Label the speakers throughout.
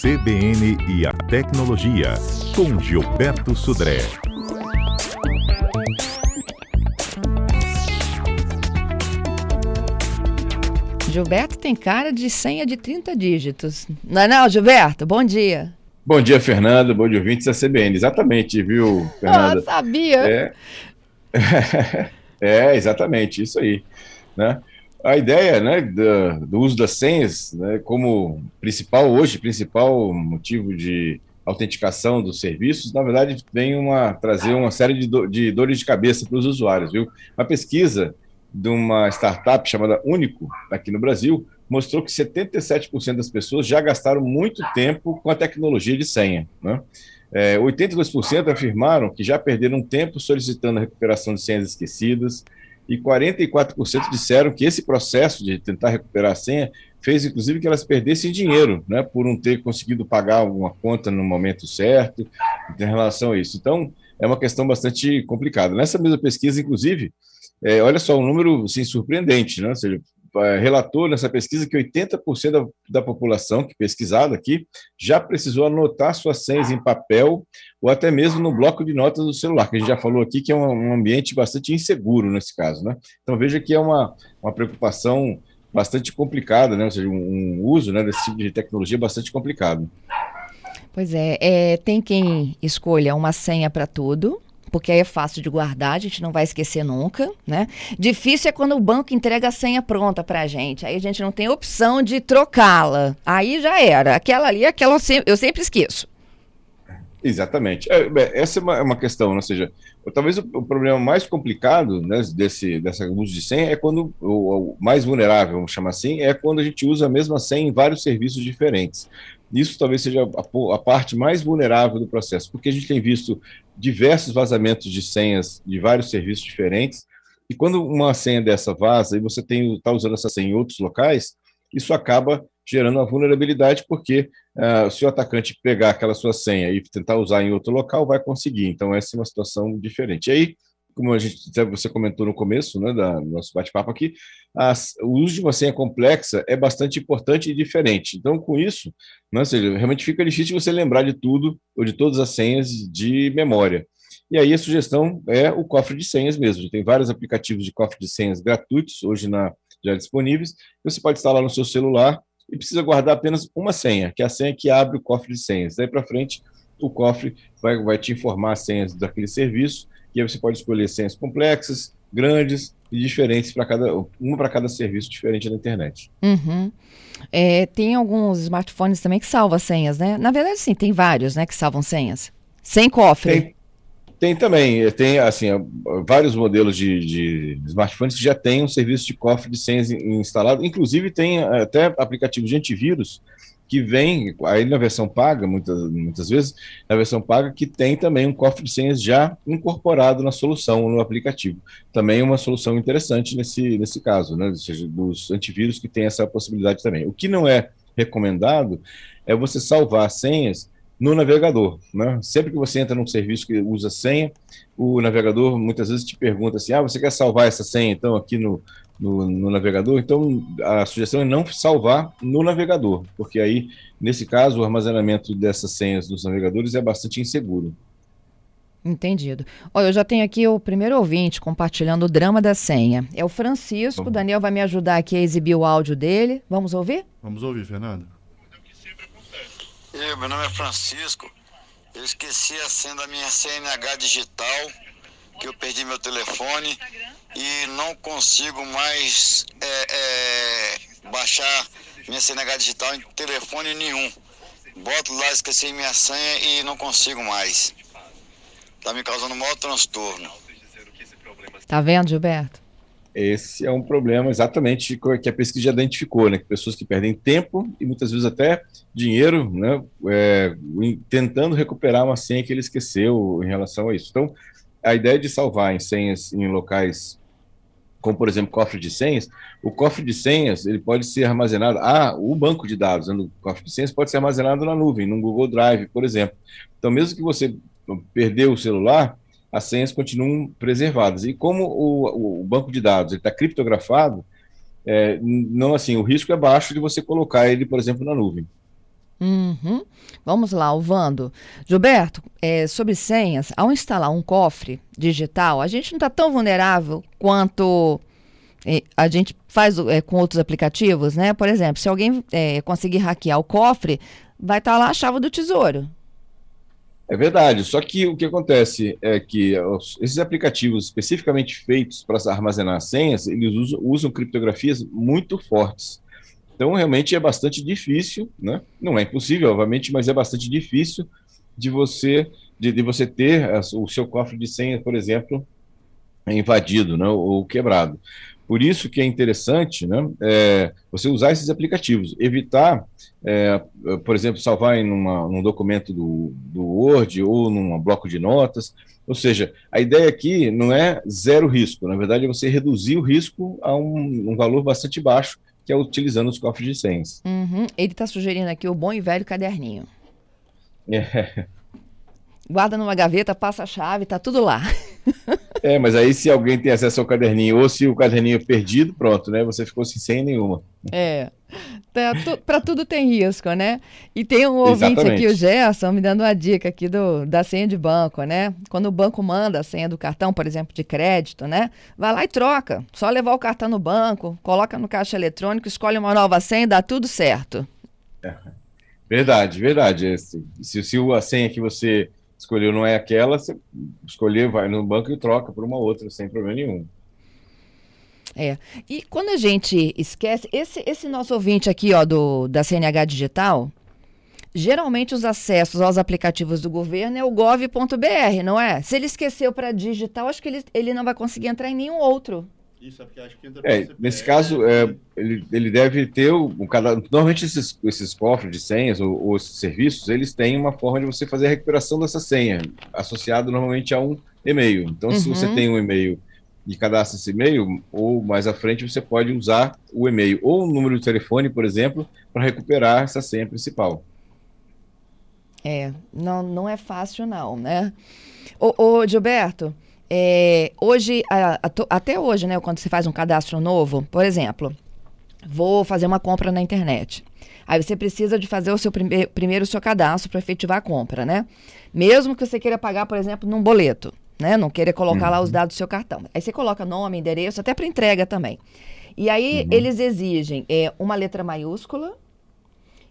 Speaker 1: CBN e a Tecnologia, com Gilberto Sudré.
Speaker 2: Gilberto tem cara de senha de 30 dígitos. Não é não, Gilberto? Bom dia.
Speaker 3: Bom dia, Fernando. Bom dia, ouvintes da CBN. Exatamente, viu, Fernanda?
Speaker 2: Ah, sabia.
Speaker 3: É... é, exatamente, isso aí. Né? A ideia né, do, do uso das senhas né, como principal, hoje, principal motivo de autenticação dos serviços, na verdade, vem uma, trazer uma série de, do, de dores de cabeça para os usuários. Viu? Uma pesquisa de uma startup chamada Único, aqui no Brasil, mostrou que 77% das pessoas já gastaram muito tempo com a tecnologia de senha. Né? É, 82% afirmaram que já perderam tempo solicitando a recuperação de senhas esquecidas, e 44% disseram que esse processo de tentar recuperar a senha fez, inclusive, que elas perdessem dinheiro, né, por não ter conseguido pagar alguma conta no momento certo, em relação a isso. Então, é uma questão bastante complicada. Nessa mesma pesquisa, inclusive, é, olha só, um número assim, surpreendente, né? Ou seja, relatou nessa pesquisa que 80% da, da população que pesquisada aqui já precisou anotar suas senhas em papel ou até mesmo no bloco de notas do celular, que a gente já falou aqui que é um, um ambiente bastante inseguro nesse caso, né? Então veja que é uma, uma preocupação bastante complicada, né? Ou seja, um, um uso né, desse tipo de tecnologia bastante complicado.
Speaker 2: Pois é, é tem quem escolha uma senha para tudo, porque aí é fácil de guardar, a gente não vai esquecer nunca, né? Difícil é quando o banco entrega a senha pronta para a gente, aí a gente não tem opção de trocá-la. Aí já era, aquela ali, aquela eu sempre esqueço.
Speaker 3: Exatamente. É, essa é uma, é questão, né? ou seja, talvez o, o, problema mais complicado né, desse dessa uso de senha é quando o, o, mais vulnerável, vamos chamar assim, é quando a gente usa a mesma senha em vários serviços diferentes. Isso talvez seja a, a, parte mais vulnerável do processo, porque a gente tem visto diversos vazamentos de senhas de vários serviços diferentes, e quando uma senha dessa vaza e você está usando essa senha em outros locais, isso acaba gerando uma vulnerabilidade, porque uh, se o atacante pegar aquela sua senha e tentar usar em outro local, vai conseguir. Então, essa é uma situação diferente. E aí, como a gente, você comentou no começo né, da, do nosso bate-papo aqui, as, o uso de uma senha complexa é bastante importante e diferente. Então, com isso, né, seja, realmente fica difícil você lembrar de tudo ou de todas as senhas de memória. E aí a sugestão é o cofre de senhas mesmo. Tem vários aplicativos de cofre de senhas gratuitos hoje na, já disponíveis. Você pode instalar no seu celular e precisa guardar apenas uma senha, que é a senha que abre o cofre de senhas. Daí para frente, o cofre vai, vai te informar as senhas daquele serviço e aí você pode escolher senhas complexas, grandes e diferentes para cada uma para cada serviço diferente na internet.
Speaker 2: Uhum. É, tem alguns smartphones também que salvam senhas, né? Na verdade, sim, tem vários, né, que salvam senhas. Sem cofre.
Speaker 3: Tem, tem também, tem assim, vários modelos de, de, smartphones que já têm um serviço de cofre de senhas instalado. Inclusive tem até aplicativos de antivírus que vem aí na versão paga, muitas, muitas vezes, na versão paga, que tem também um cofre de senhas já incorporado na solução, no aplicativo. Também uma solução interessante nesse, nesse caso, né? Ou seja, dos antivírus que tem essa possibilidade também. O que não é recomendado é você salvar senhas no navegador. Né? Sempre que você entra num serviço que usa senha, o navegador muitas vezes te pergunta assim: ah, você quer salvar essa senha então aqui no, no, no, navegador, então a sugestão é não salvar no navegador, porque aí, nesse caso, o armazenamento dessas senhas dos navegadores é bastante inseguro.
Speaker 2: Entendido. Olha, eu já tenho aqui o primeiro ouvinte compartilhando o drama da senha. É o Francisco. O Daniel vai me ajudar aqui a exibir o áudio dele. Vamos ouvir?
Speaker 4: Vamos ouvir, Fernando.
Speaker 5: Eu, meu nome é Francisco. Eu esqueci a senha da minha CNH digital, que eu perdi meu telefone e não consigo mais é, é, baixar minha CNH digital em telefone nenhum. Boto lá, esqueci minha senha e não consigo mais. Tá me causando maior transtorno.
Speaker 2: Tá vendo, Gilberto?
Speaker 3: Esse é um problema exatamente que a pesquisa já identificou, né? Que pessoas que perdem tempo e muitas vezes até dinheiro, né? É, tentando recuperar uma senha que ele esqueceu em relação a isso. Então, a ideia de salvar em senhas em locais como por exemplo cofre de senhas, o cofre de senhas ele pode ser armazenado, ah, o banco de dados no cofre de senhas pode ser armazenado na nuvem, no Google Drive, por exemplo. Então, mesmo que você perdeu o celular, as senhas continuam preservadas. E como o, o banco de dados está criptografado, é, não assim, o risco é baixo de você colocar ele, por exemplo, na nuvem.
Speaker 2: Uhum. Vamos lá, Alvando. Gilberto, é, sobre senhas, ao instalar um cofre digital, a gente não está tão vulnerável quanto é, a gente faz é, com outros aplicativos, né? Por exemplo, se alguém é, conseguir hackear o cofre, vai estar tá lá a chave do tesouro.
Speaker 3: É verdade, só que o que acontece é que os, esses aplicativos especificamente feitos para armazenar senhas, eles usam, usam criptografias muito fortes. Então, realmente é bastante difícil, né? Não é impossível, obviamente, mas é bastante difícil de você de, de você ter o seu cofre de senha, por exemplo, invadido, né, ou quebrado. Por isso que é interessante, né, é, você usar esses aplicativos, evitar, é, por exemplo, salvar em uma, documento do, do Word ou num bloco de notas. Ou seja, a ideia aqui não é zero risco, na verdade é você reduzir o risco a um, um valor bastante baixo que é utilizando os cofres de senhas.
Speaker 2: Uhum. Ele está sugerindo aqui o bom e velho caderninho. É. Guarda numa gaveta, passa a chave, tá tudo lá.
Speaker 3: É, mas aí se alguém tem acesso ao caderninho ou se o caderninho é perdido, pronto, né? Você ficou sem senha nenhuma.
Speaker 2: É. Tá, tu, para tudo tem risco, né? E tem um ouvinte Exatamente. aqui, o Gerson, me dando uma dica aqui do, da senha de banco, né? Quando o banco manda a senha do cartão, por exemplo, de crédito, né? Vai lá e troca. Só levar o cartão no banco, coloca no caixa eletrônico, escolhe uma nova senha, dá tudo certo.
Speaker 3: É. Verdade, verdade. Se, se a senha que você escolheu não é aquela, você escolher, vai no banco e troca por uma outra, sem problema nenhum.
Speaker 2: É. E quando a gente esquece, esse, esse nosso ouvinte aqui, ó, do, da CNH Digital, geralmente os acessos aos aplicativos do governo é o gov.br, não é? Se ele esqueceu para digital, acho que ele, ele não vai conseguir entrar em nenhum outro.
Speaker 3: Isso porque acho que entra é, nesse caso, é, ele, ele deve ter o, o Normalmente esses, esses cofres de senhas ou, ou, esses serviços, eles têm uma forma de você fazer a recuperação dessa senha, associado normalmente a um e-mail. Então, uhum. se você uhum. tem um e-mail e cadastra esse e-mail, ou mais à frente você pode usar o e-mail ou o número de telefone, por exemplo, para recuperar essa senha principal.
Speaker 2: É, não, não é fácil não, né? Ô, ô Gilberto, é, hoje, a, a, até hoje, né, quando você faz um cadastro novo, por exemplo, vou fazer uma compra na internet. Aí você precisa de fazer o seu prime primeiro o seu cadastro para efetivar a compra, né? Mesmo que você queira pagar, por exemplo, num boleto, né? Não queira colocar uhum. lá os uhum. dados do seu cartão. Aí você coloca nome, endereço, até para entrega também. E aí uhum. eles exigem é, uma letra maiúscula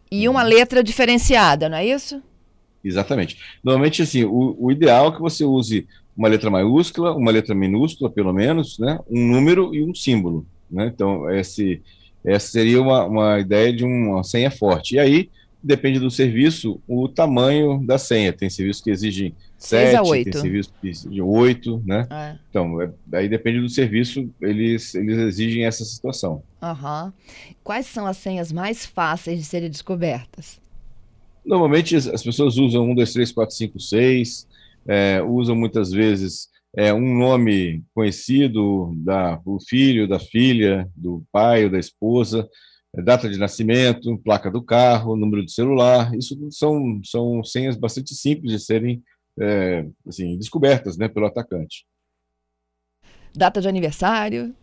Speaker 2: e uma letra diferenciada, não é isso?
Speaker 3: Exatamente. Normalmente, assim, o, o ideal é que você use uma letra maiúscula, uma letra minúscula, pelo menos, né, um número e um símbolo. Né? Então, esse, essa seria uma, uma ideia de uma senha forte. E aí, depende do serviço, o tamanho da senha. Tem serviços que exigem 7, tem serviços que exigem 8, né? É. Então, é, aí depende do serviço, eles, eles exigem essa situação.
Speaker 2: Uhum. Quais são as senhas mais fáceis de serem descobertas?
Speaker 3: Normalmente as pessoas usam 1, 2, 3, 4, 5, 6, é, usam muitas vezes é, um nome conhecido da o filho, da filha, do pai ou da esposa, é, data de nascimento, placa do carro, número de celular. Isso são, são senhas bastante simples de serem é, assim, descobertas né, pelo atacante.
Speaker 2: Data de aniversário.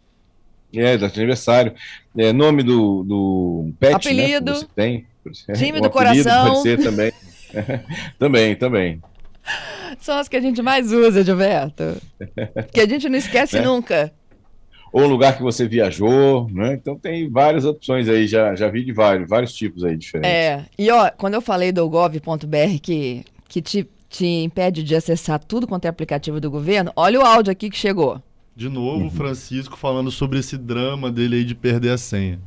Speaker 3: É, data de aniversário. É, nome do, do pet
Speaker 2: apelido.
Speaker 3: Né, você tem.
Speaker 2: Time do coração.
Speaker 3: Pode ser também. também, também.
Speaker 2: São as que a gente mais usa, Gilberto. Que a gente não esquece é. nunca.
Speaker 3: Ou um lugar que você viajou, né? Então tem várias opções aí, já, já vi de vários, vários tipos aí diferentes.
Speaker 2: É, e ó, quando eu falei do gov.br que, que te, te impede de acessar tudo quanto é aplicativo do governo, olha o áudio aqui que chegou.
Speaker 4: De novo, uhum. Francisco falando sobre esse drama dele aí de perder a senha.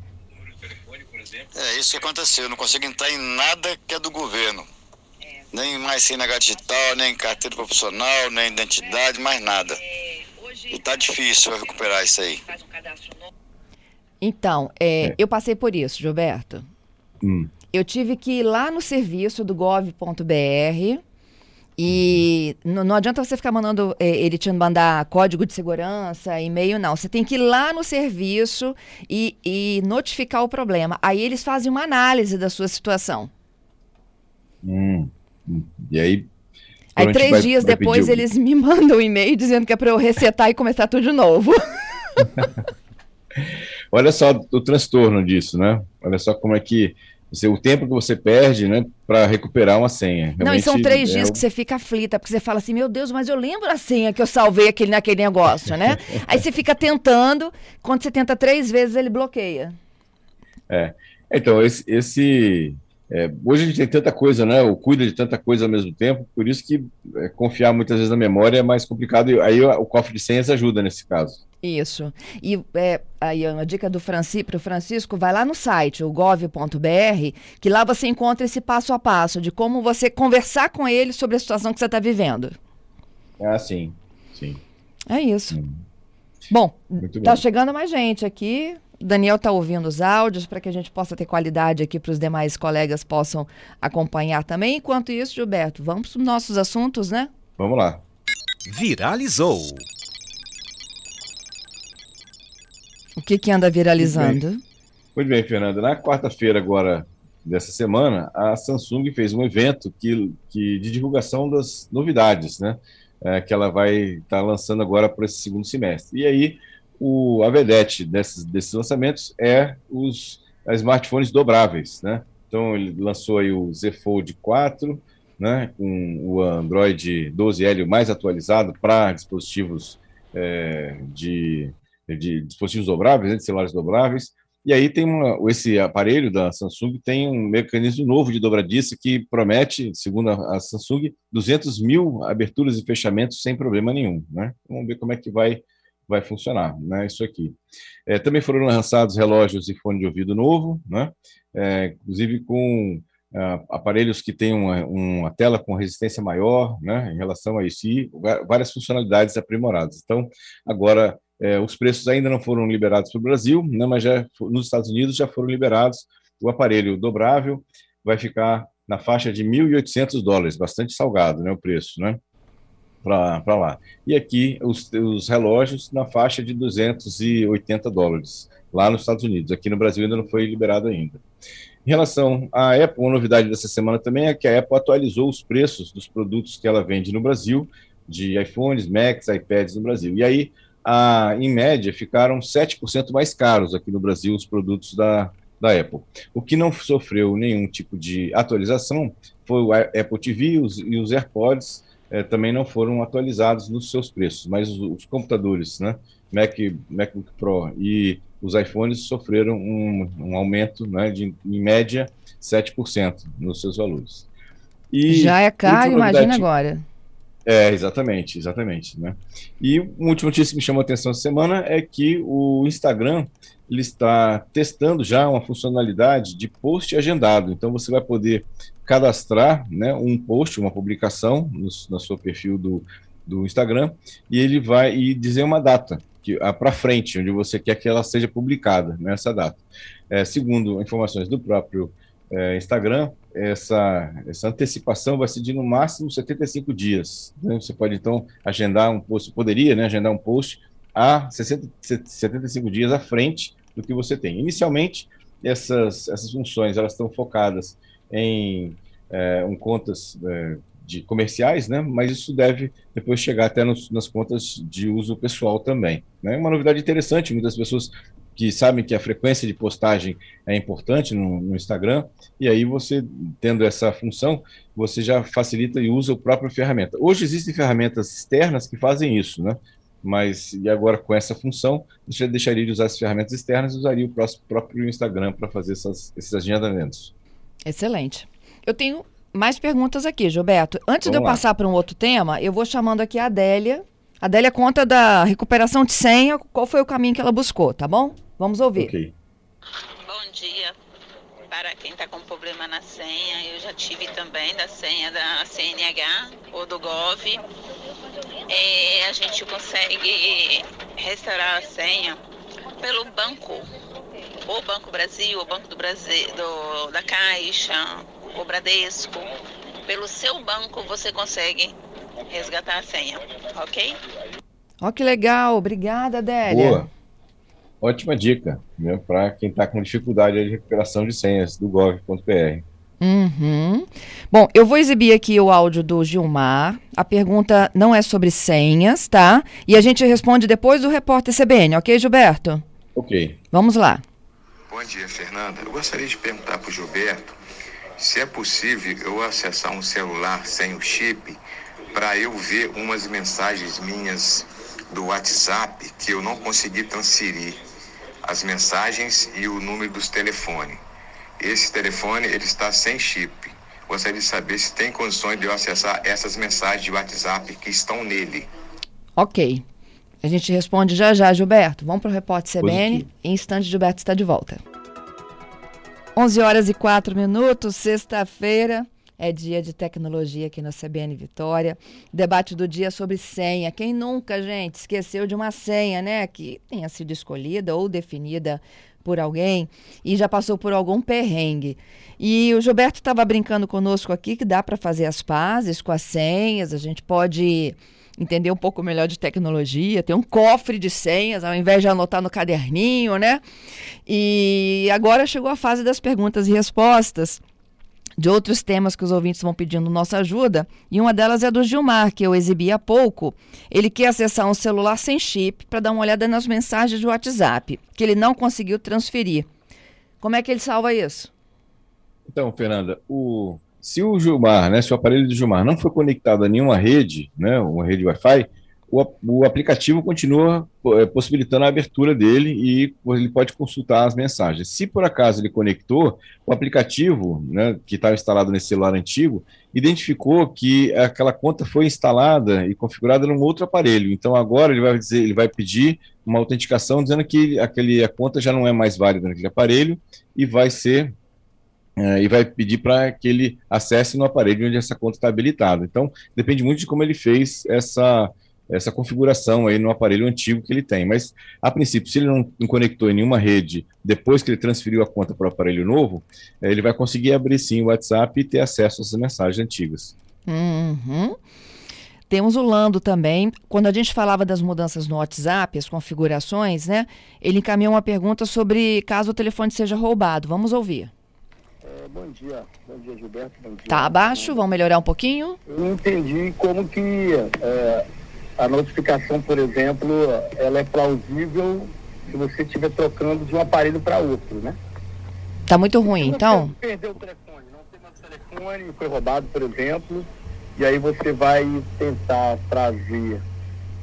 Speaker 5: É isso que aconteceu, eu não consigo entrar em nada que é do governo nem mais CNH digital, nem carteira profissional, nem identidade, mais nada. E tá difícil recuperar isso aí.
Speaker 2: Então, é, é. eu passei por isso, Gilberto. Hum. Eu tive que ir lá no serviço do gov.br e não, adianta você ficar mandando é, ele te mandar código de segurança, e-mail, não. Você tem que ir lá no serviço e, e notificar o problema. Aí eles fazem uma análise da sua situação.
Speaker 3: Hum. E aí.
Speaker 2: Aí três vai, dias vai depois pedir... eles me mandam um e-mail dizendo que é para eu resetar e começar tudo de novo.
Speaker 3: Olha só o transtorno disso, né? Olha só como é que o tempo que você perde, né, para recuperar uma senha.
Speaker 2: Não, e são três
Speaker 3: é
Speaker 2: dias que você fica aflita, porque você fala assim, meu Deus, mas eu lembro a senha que eu salvei aquele, naquele negócio, né? Aí você fica tentando, quando você tenta três vezes, ele bloqueia.
Speaker 3: Então, esse, esse, é, hoje a gente tem tanta coisa, né? Ou cuida de tanta coisa ao mesmo tempo, por isso que é, confiar muitas vezes na memória é mais complicado. E aí o cofre de senhas ajuda nesse caso.
Speaker 2: Isso. E é, aí uma dica do Franci, pro Francisco, vai lá no site, o gov.br, que lá você encontra esse passo a passo de como você conversar com ele sobre a situação que você está vivendo.
Speaker 3: Ah, sim, sim.
Speaker 2: É isso.
Speaker 3: Hum.
Speaker 2: Bom,
Speaker 3: Muito
Speaker 2: tá
Speaker 3: bem.
Speaker 2: chegando mais gente aqui. O Daniel tá ouvindo os áudios para que a gente possa ter qualidade aqui para os demais colegas possam acompanhar também. Enquanto isso, Gilberto, vamos para os nossos assuntos, né?
Speaker 3: Vamos lá.
Speaker 6: Viralizou.
Speaker 2: O que que anda viralizando?
Speaker 3: Muito bem, Fernanda. Na quarta-feira agora dessa semana, a Samsung fez um evento que, que de divulgação das novidades, né? É, que ela vai estar lançando agora para esse segundo semestre. E aí, o, a vedete desses, desses lançamentos é os smartphones dobráveis, né? Então, ele lançou aí o Z Fold 4, né? Com o Android 12L mais atualizado para dispositivos é, de, de dispositivos dobráveis, né, de celulares dobráveis. E aí tem uma, esse aparelho da Samsung tem um mecanismo novo de dobradiça que promete, segundo a, Samsung, 200 mil aberturas e fechamentos sem problema nenhum. Né? Vamos ver como é que vai, vai funcionar né, isso aqui. É, também foram lançados relógios e fone de ouvido novo, né? É, inclusive com ah, aparelhos que têm uma, uma tela com resistência maior né, em relação a isso, e várias funcionalidades aprimoradas. Então, agora é, os preços ainda não foram liberados para o Brasil, né, mas já nos Estados Unidos já foram liberados. O aparelho dobrável vai ficar na faixa de 1.800 dólares, bastante salgado né, o preço, né? Para lá. E aqui os, os relógios na faixa de 280 dólares, lá nos Estados Unidos. Aqui no Brasil ainda não foi liberado ainda. Em relação à Apple, uma novidade dessa semana também é que a Apple atualizou os preços dos produtos que ela vende no Brasil, de iPhones, Macs, iPads no Brasil. E aí, a, em média, ficaram 7% mais caros aqui no Brasil os produtos da, da Apple. O que não sofreu nenhum tipo de atualização foi o Apple TV os, e os AirPods eh, também não foram atualizados nos seus preços, mas os, os computadores, né, Mac, MacBook Pro e os iPhones sofreram um, um aumento né, de, em média, 7% nos seus valores. E
Speaker 2: Já é caro, imagina agora.
Speaker 3: É, exatamente, exatamente, né? E uma última notícia que me chamou a atenção essa semana é que o Instagram ele está testando já uma funcionalidade de post agendado. Então você vai poder cadastrar, né, um post, uma publicação no, no seu perfil do, do Instagram e ele vai e dizer uma data que para frente, onde você quer que ela seja publicada nessa data. É, segundo informações do próprio é, Instagram, essa, essa antecipação vai ser de no máximo 75 dias. né? Você pode então agendar um post, poderia né, agendar um post a 60, 75 dias à frente do que você tem. Inicialmente, essas, essas funções elas estão focadas em, é, contas é, de comerciais, né? mas isso deve depois chegar até nos, nas contas de uso pessoal também. Né? Uma novidade interessante, muitas pessoas que sabem que a frequência de postagem é importante no, no Instagram, e aí você, tendo essa função, você já facilita e usa o próprio ferramenta. Hoje existem ferramentas externas que fazem isso, né? Mas, e agora com essa função, você deixaria de usar as ferramentas externas e usaria o próprio Instagram para fazer essas, esses agendamentos.
Speaker 2: Excelente. Eu tenho mais perguntas aqui, Gilberto. Antes de eu
Speaker 3: Vamos lá.
Speaker 2: passar para um outro tema, eu vou chamando aqui a Adélia. A Adélia conta da recuperação de senha, qual foi o caminho que ela buscou, tá bom? Vamos ouvir.
Speaker 3: Ok.
Speaker 7: Bom dia. Para quem está com problema na senha, eu já tive também da senha da CNH ou do GOV. É, a gente consegue restaurar a senha pelo banco, ou Banco Brasil, ou Banco do Brasil, do- da Caixa, ou Bradesco. Pelo seu banco você consegue resgatar a senha, ok?
Speaker 2: Ó que legal, obrigada, Adélia.
Speaker 3: Boa. Ótima dica, né, para quem está com dificuldade de recuperação de senhas do gov.br.
Speaker 2: Uhum. Bom, eu vou exibir aqui o áudio do Gilmar. A pergunta não é sobre senhas, tá? E a gente responde depois do repórter CBN, ok, Gilberto?
Speaker 3: Ok.
Speaker 2: Vamos lá.
Speaker 5: Bom
Speaker 8: Bom dia, Fernanda. Eu gostaria de perguntar para o Gilberto se é possível eu acessar um celular sem o chip para eu ver umas mensagens minhas do WhatsApp que eu não consegui transferir as mensagens e o número dos telefones. Esse telefone ele está sem chip. Gostaria de saber se tem condições de eu acessar essas mensagens de WhatsApp que estão nele.
Speaker 2: Ok. A gente responde já já, Gilberto. Vamos para o repórter CBN.
Speaker 3: Positivo.
Speaker 2: Em instante, Gilberto está de volta. 11 horas e 4 minutos, sexta-feira. É dia de tecnologia aqui na CBN Vitória. Debate do dia sobre senha. Quem nunca, gente, esqueceu de uma senha, né? Que tenha sido escolhida ou definida por alguém e já passou por algum perrengue. E o Gilberto estava brincando conosco aqui que dá para fazer as pazes com as senhas, a gente pode entender um pouco melhor de tecnologia, ter um cofre de senhas, ao invés de anotar no caderninho, né? E agora chegou a fase das perguntas e respostas de outros temas que os ouvintes vão pedindo nossa ajuda, e uma delas é do Gilmar, que eu exibi há pouco. Ele quer acessar um celular sem chip para dar uma olhada nas mensagens do WhatsApp, que ele não conseguiu transferir. Como é que ele salva isso?
Speaker 3: Então, Fernanda, o, se o Gilmar, né, se o aparelho do Gilmar não for conectado a nenhuma rede, né, uma rede Wi-Fi, o, o aplicativo continua é, possibilitando a abertura dele e ele pode consultar as mensagens. Se por acaso ele conectou, o aplicativo, né, que estava instalado nesse celular antigo, identificou que aquela conta foi instalada e configurada num outro aparelho. Então agora ele vai dizer, ele vai pedir uma autenticação dizendo que aquele, a conta já não é mais válida naquele aparelho e vai ser é, e vai pedir para que ele acesse no aparelho onde essa conta está habilitada. Então, depende muito de como ele fez essa, essa configuração aí no aparelho antigo que ele tem. Mas, a princípio, se ele não, não conectou em nenhuma rede depois que ele transferiu a conta para o aparelho novo, é, ele vai conseguir abrir sim o WhatsApp e ter acesso às mensagens antigas.
Speaker 2: Uhum. Temos o Lando também. Quando a gente falava das mudanças no WhatsApp, as configurações, né? Ele encaminhou uma pergunta sobre caso o telefone seja roubado. Vamos ouvir.
Speaker 9: É, bom dia, bom dia Gilberto. Bom dia.
Speaker 2: Tá abaixo, vamos melhorar um pouquinho?
Speaker 9: Eu não entendi como que é, a notificação, por exemplo, ela é plausível se você estiver trocando de um aparelho para outro, né?
Speaker 2: Tá muito ruim, então?
Speaker 9: Perdeu o telefone, não tem mais telefone, foi roubado, por exemplo, e aí você vai tentar trazer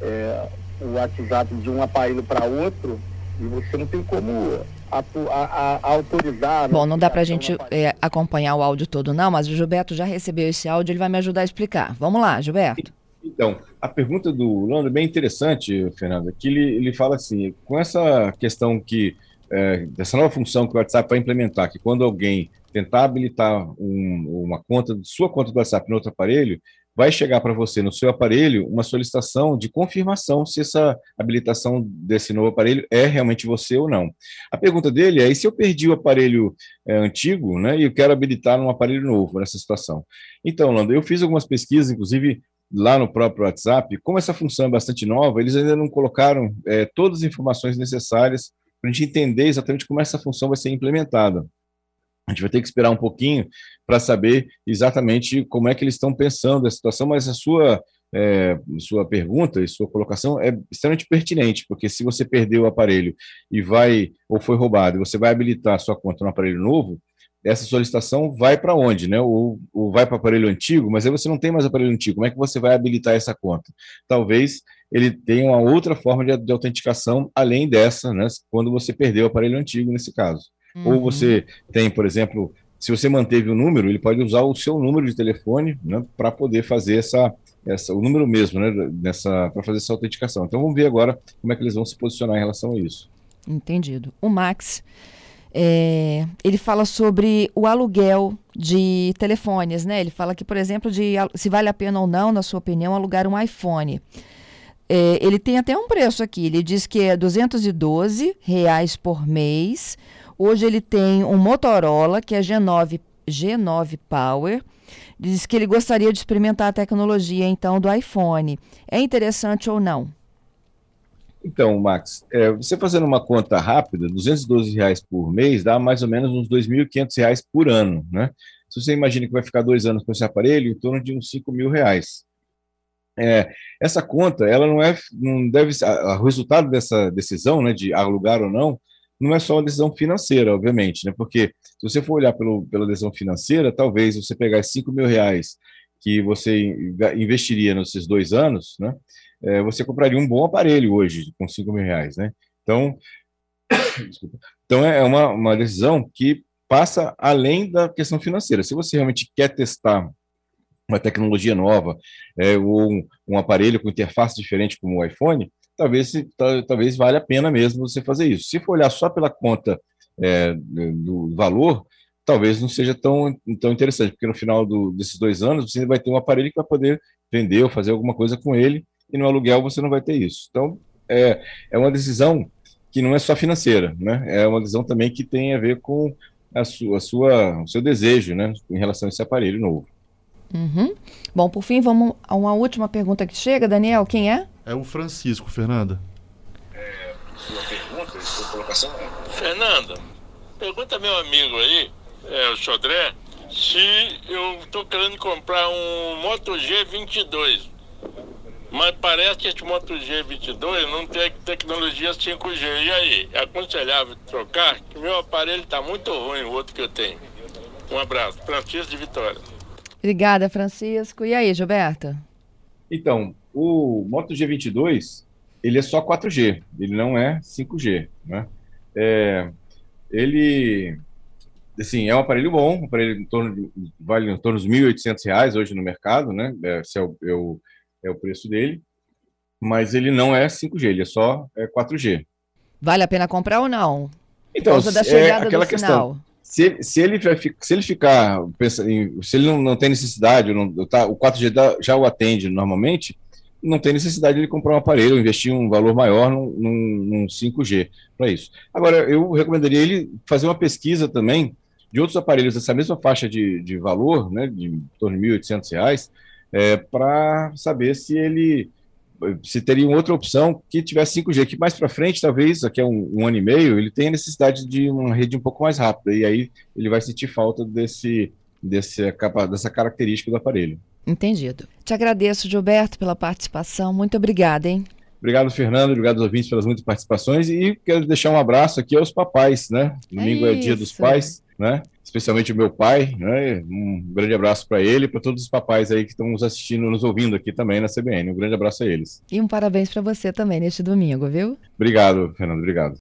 Speaker 9: é, o WhatsApp de um aparelho para outro e você não tem como atu- a- a- a autorizar. a
Speaker 2: Bom, não dá pra
Speaker 9: notificação
Speaker 2: gente
Speaker 9: no aparelho.
Speaker 2: é, acompanhar o áudio todo, não, mas o Gilberto já recebeu esse áudio, ele vai me ajudar a explicar. Vamos lá, Gilberto.
Speaker 3: Então, a pergunta do Lando é bem interessante, Fernanda, que ele, ele fala assim, com essa questão que, é, dessa nova função que o WhatsApp vai implementar, que quando alguém tentar habilitar um- uma conta, sua conta do WhatsApp no outro aparelho, vai chegar para você no seu aparelho uma solicitação de confirmação se essa habilitação desse novo aparelho é realmente você ou não. A pergunta dele é, e se eu perdi o aparelho é, antigo, né, e eu quero habilitar um aparelho novo nessa situação? Então, Lando, eu fiz algumas pesquisas, inclusive lá no próprio WhatsApp, como essa função é bastante nova, eles ainda não colocaram é, todas as informações necessárias para a gente entender exatamente como essa função vai ser implementada. A gente vai ter que esperar um pouquinho para saber exatamente como é que eles estão pensando a situação, mas a sua, é, sua pergunta e sua colocação é extremamente pertinente, porque se você perdeu o aparelho e vai, ou foi roubado, e você vai habilitar a sua conta no aparelho novo, essa solicitação vai para onde, né? Ou, ou vai para o aparelho antigo, mas aí você não tem mais aparelho antigo. Como é que você vai habilitar essa conta? Talvez ele tenha uma outra forma de, de autenticação além dessa, né? Quando você perdeu o aparelho antigo, nesse caso. Ou você tem, por exemplo, se você manteve o número, ele pode usar o seu número de telefone né, para poder fazer essa, essa, o número mesmo, né, nessa, para fazer essa autenticação. Então vamos ver agora como é que eles vão se posicionar em relação a isso.
Speaker 2: Entendido. O Max, é, ele fala sobre o aluguel de telefones, né? Ele fala que, por exemplo, de se vale a pena ou não, na sua opinião, alugar um iPhone. É, ele tem até um preço aqui. Ele diz que é 212 reais por mês. Hoje ele tem um Motorola, que é G9, G9 Power. Diz que ele gostaria de experimentar a tecnologia, então, do iPhone. É interessante ou não?
Speaker 3: Então, Max, é, você fazendo uma conta rápida, 212 reais por mês dá mais ou menos uns 2.500 reais por ano, né? Se você imagina que vai ficar dois anos com esse aparelho, em torno de uns 5 mil reais. É, essa conta, ela não é, não deve, o resultado dessa decisão, né, de alugar ou não, não é só uma decisão financeira, obviamente, né? Porque se você for olhar pelo, pela decisão financeira, talvez você pegar 5 mil reais que você investiria nesses dois anos, né? É, você compraria um bom aparelho hoje com 5 mil reais, né? Então, então é uma, uma decisão que passa além da questão financeira. Se você realmente quer testar uma tecnologia nova, é, ou um, um, aparelho com interface diferente como o iPhone, talvez, talvez valha a pena mesmo você fazer isso. Se for olhar só pela conta é, do valor, talvez não seja tão, tão interessante, porque no final do, desses dois anos você vai ter um aparelho que vai poder vender ou fazer alguma coisa com ele, e no aluguel você não vai ter isso. Então, é, é uma decisão que não é só financeira, né? É uma decisão também que tem a ver com a sua, a sua, o seu desejo, né, em relação a esse aparelho novo.
Speaker 2: Uhum. Bom, por fim, vamos a uma última pergunta que chega, Daniel. Quem é?
Speaker 4: É o Francisco, Fernanda.
Speaker 5: É, sua pergunta, sua colocação Fernanda, pergunta meu amigo aí, é, o Sodré, se eu estou querendo comprar um Moto G22. Mas parece que esse Moto G22 não tem tecnologia 5G. E aí, é aconselhável trocar? Que meu aparelho está muito ruim, o outro que eu tenho. Um abraço. Francisco de Vitória.
Speaker 2: Obrigada, Francisco. E aí, Gilberto?
Speaker 3: Então, o Moto G22, ele é só 4G, ele não é 5G, né? É, ele, assim, é um aparelho bom, um aparelho em torno de, vale em torno dos R$ 1.800 hoje no mercado, né? É o, é o é o preço dele, mas ele não é 5G, ele é só é 4G.
Speaker 2: Vale a pena comprar ou não?
Speaker 3: Então, da é chegada é aquela questão. Se, se, ele vai, se ele ficar, se ele não, não tem necessidade, não, tá, o 4G já o atende normalmente, não tem necessidade de ele comprar um aparelho, investir um valor maior num, num, num 5G para isso. Agora, eu recomendaria ele fazer uma pesquisa também de outros aparelhos dessa mesma faixa de, de valor, né, de em torno de R$ 1.800, é, para saber se ele se teria outra opção que tivesse 5G, que mais para frente, talvez, daqui a um, um, ano e meio, ele tenha necessidade de uma rede um pouco mais rápida, e aí ele vai sentir falta desse, desse, dessa característica do aparelho.
Speaker 2: Entendido. Te agradeço, Gilberto, pela participação. Muito obrigada, hein?
Speaker 3: Obrigado, Fernando. Obrigado aos ouvintes pelas muitas participações. E quero deixar um abraço aqui aos papais, né? Domingo é, é o dia dos pais, né? Especialmente o meu pai, né? Um grande abraço para ele e para todos os papais aí que estão nos assistindo, nos ouvindo aqui também na CBN. Um grande abraço a eles.
Speaker 2: E um parabéns para você também neste domingo, viu?
Speaker 3: Obrigado, Fernando. Obrigado.